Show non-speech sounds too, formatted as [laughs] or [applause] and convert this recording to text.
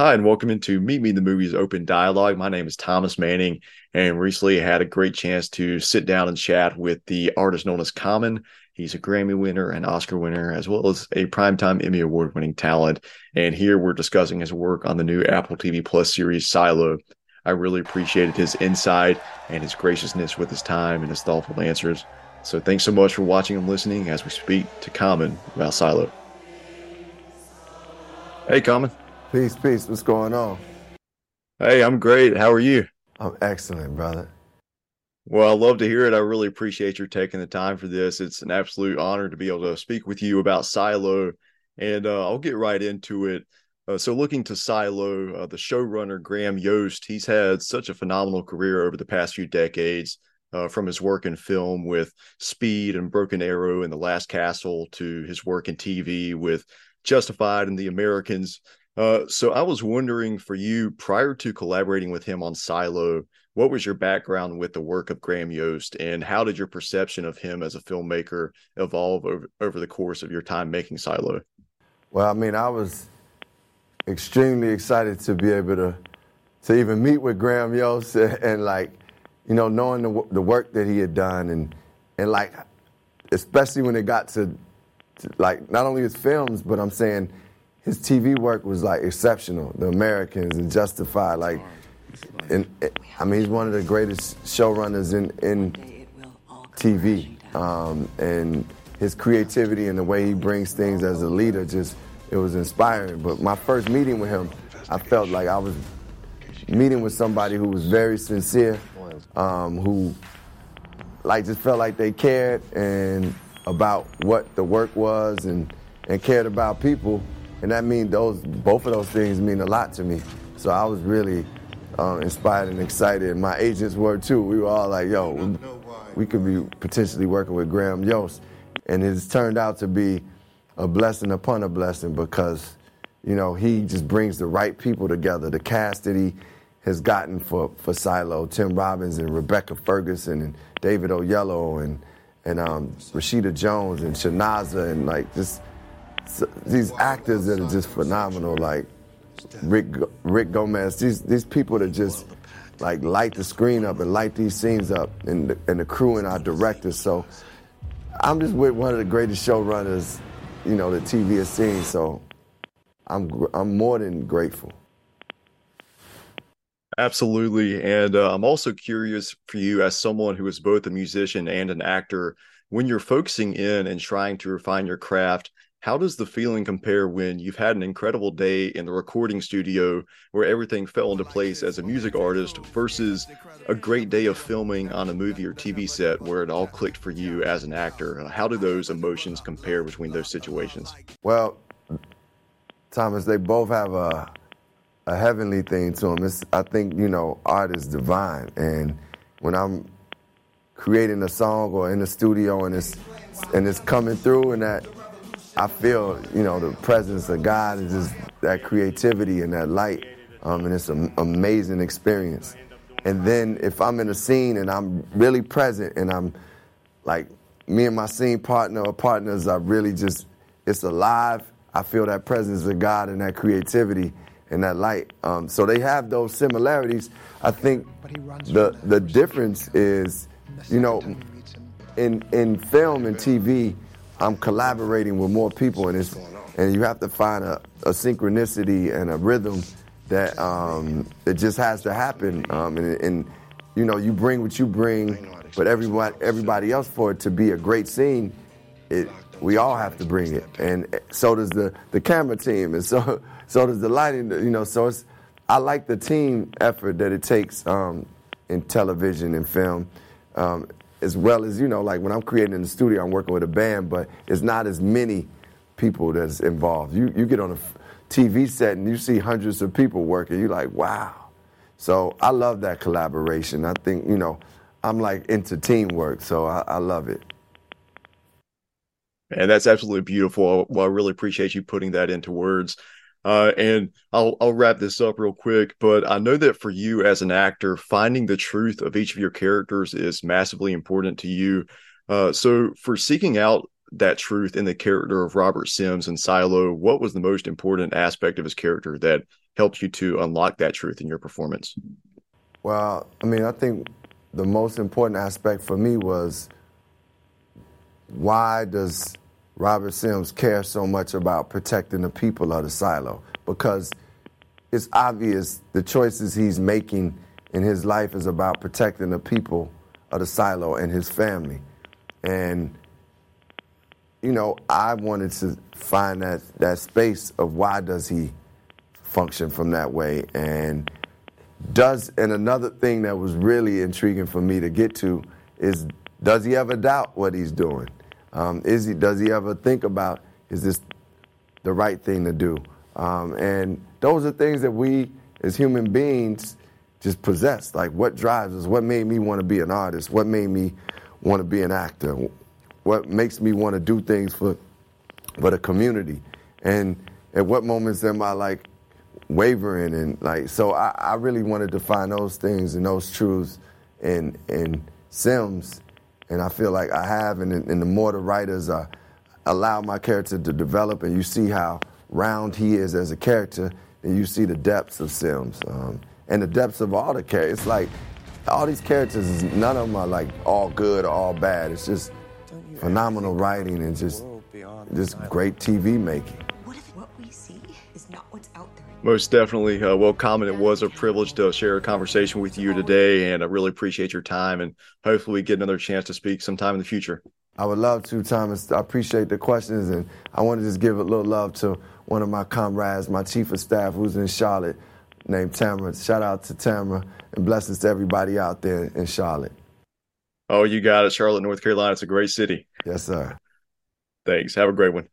Hi, and welcome into Meet Me in the Movies Open Dialogue. My name is Thomas Manning, and recently had a great chance to sit down and chat with the artist known as Common. He's a Grammy winner and Oscar winner, as well as a Primetime Emmy Award winning talent. And here we're discussing his work on the new Apple TV Plus series Silo. I really appreciated his insight and his graciousness with his time and his thoughtful answers. So thanks so much for watching and listening as we speak to Common about Silo. Hey, Common. Peace, peace. What's going on? Hey, I'm great. How are you? I'm excellent, brother. Well, I love to hear it. I really appreciate your taking the time for this. It's an absolute honor to be able to speak with you about Silo, and uh, I'll get right into it. Uh, so, looking to Silo, uh, the showrunner Graham Yost, he's had such a phenomenal career over the past few decades. Uh, from his work in film with Speed and Broken Arrow and The Last Castle to his work in TV with Justified and The Americans. Uh, so I was wondering for you, prior to collaborating with him on Silo, what was your background with the work of Graham Yost, and how did your perception of him as a filmmaker evolve over, over the course of your time making Silo? Well, I mean, I was extremely excited to be able to to even meet with Graham Yost and, and like, you know, knowing the, the work that he had done, and and like, especially when it got to, to like not only his films, but I'm saying his TV work was like exceptional. The Americans and Justified, like, and I mean, he's one of the greatest showrunners in in TV, um, and his creativity and the way he brings things as a leader just it was inspiring. But my first meeting with him, I felt like I was meeting with somebody who was very sincere, um, who like just felt like they cared and about what the work was and and cared about people and that means those both of those things mean a lot to me. So I was really um, inspired and excited. My agents were too. We were all like, "Yo, we, we could be potentially working with Graham Yost," and it's turned out to be a blessing upon a blessing because you know he just brings the right people together. The cast that he has gotten for for Silo, Tim Robbins and Rebecca Ferguson and David Oyelowo and and um, Rashida Jones and Chinaza and like just these actors that are just phenomenal, like Rick Rick Gomez. These these people that just like light the screen up and light these scenes up, and the, and the crew and our directors. So I'm just with one of the greatest showrunners, you know, the TV has seen. So I'm I'm more than grateful. Absolutely, and uh, I'm also curious for you as someone who is both a musician and an actor. When you're focusing in and trying to refine your craft, how does the feeling compare when you've had an incredible day in the recording studio where everything fell into place as a music artist versus a great day of filming on a movie or TV set where it all clicked for you as an actor? How do those emotions compare between those situations? Well, Thomas, they both have a a heavenly thing to them. It's, I think you know, art is divine, and when I'm creating a song or in the studio and it's and it's coming through and that I feel, you know, the presence of God and just that creativity and that light. Um, and it's an amazing experience. And then if I'm in a scene and I'm really present and I'm like, me and my scene partner or partners are really just, it's alive. I feel that presence of God and that creativity and that light. Um, so they have those similarities. I think the the difference is, you know, in in film and TV, I'm collaborating with more people, and it's and you have to find a, a synchronicity and a rhythm that um, it just has to happen. Um, and, and, you know, you bring what you bring, but everybody everybody else for it to be a great scene, it we all have to bring it, and so does the the camera team, and so [laughs] so does the lighting. You know, so it's I like the team effort that it takes um, in television and film. Um, as well as you know, like when I'm creating in the studio, I'm working with a band, but it's not as many people that's involved. You you get on a TV set and you see hundreds of people working. You're like, wow. So I love that collaboration. I think you know, I'm like into teamwork, so I, I love it. And that's absolutely beautiful. Well, I really appreciate you putting that into words. Uh, and I'll I'll wrap this up real quick, but I know that for you as an actor, finding the truth of each of your characters is massively important to you. Uh, so for seeking out that truth in the character of Robert Sims and Silo, what was the most important aspect of his character that helped you to unlock that truth in your performance? Well, I mean, I think the most important aspect for me was why does Robert Sims cares so much about protecting the people of the silo? Because it's obvious the choices he's making in his life is about protecting the people of the silo and his family. And you know, I wanted to find that that space of why does he function from that way and does and another thing that was really intriguing for me to get to is does he ever doubt what he's doing? Um, is he does he ever think about is this the right thing to do? Um, and those are things that we as human beings just possess. Like what drives us? What made me want to be an artist? What made me want to be an actor? What makes me want to do things for for the community? And at what moments am I like wavering and like so I, I really wanted to find those things and those truths in in Sims and I feel like I have and, and the more the writers uh, allow my character to develop and you see how round he is as a character and you see the depths of Sims um, and the depths of all the characters. It's like all these characters, none of them are like all good or all bad. It's just phenomenal writing and just just great TV making. What if what we see is not what's out there? Most definitely. Uh, well, Common, it was a privilege to share a conversation with you today, and I really appreciate your time. And hopefully, we get another chance to speak sometime in the future. I would love to, Thomas. I appreciate the questions, and I want to just give a little love to one of my comrades, my chief of staff, who's in Charlotte, named Tamara. Shout out to Tamara, and blessings to everybody out there in Charlotte. Oh, you got it, Charlotte, North Carolina. It's a great city. Yes, sir. Thanks. Have a great one.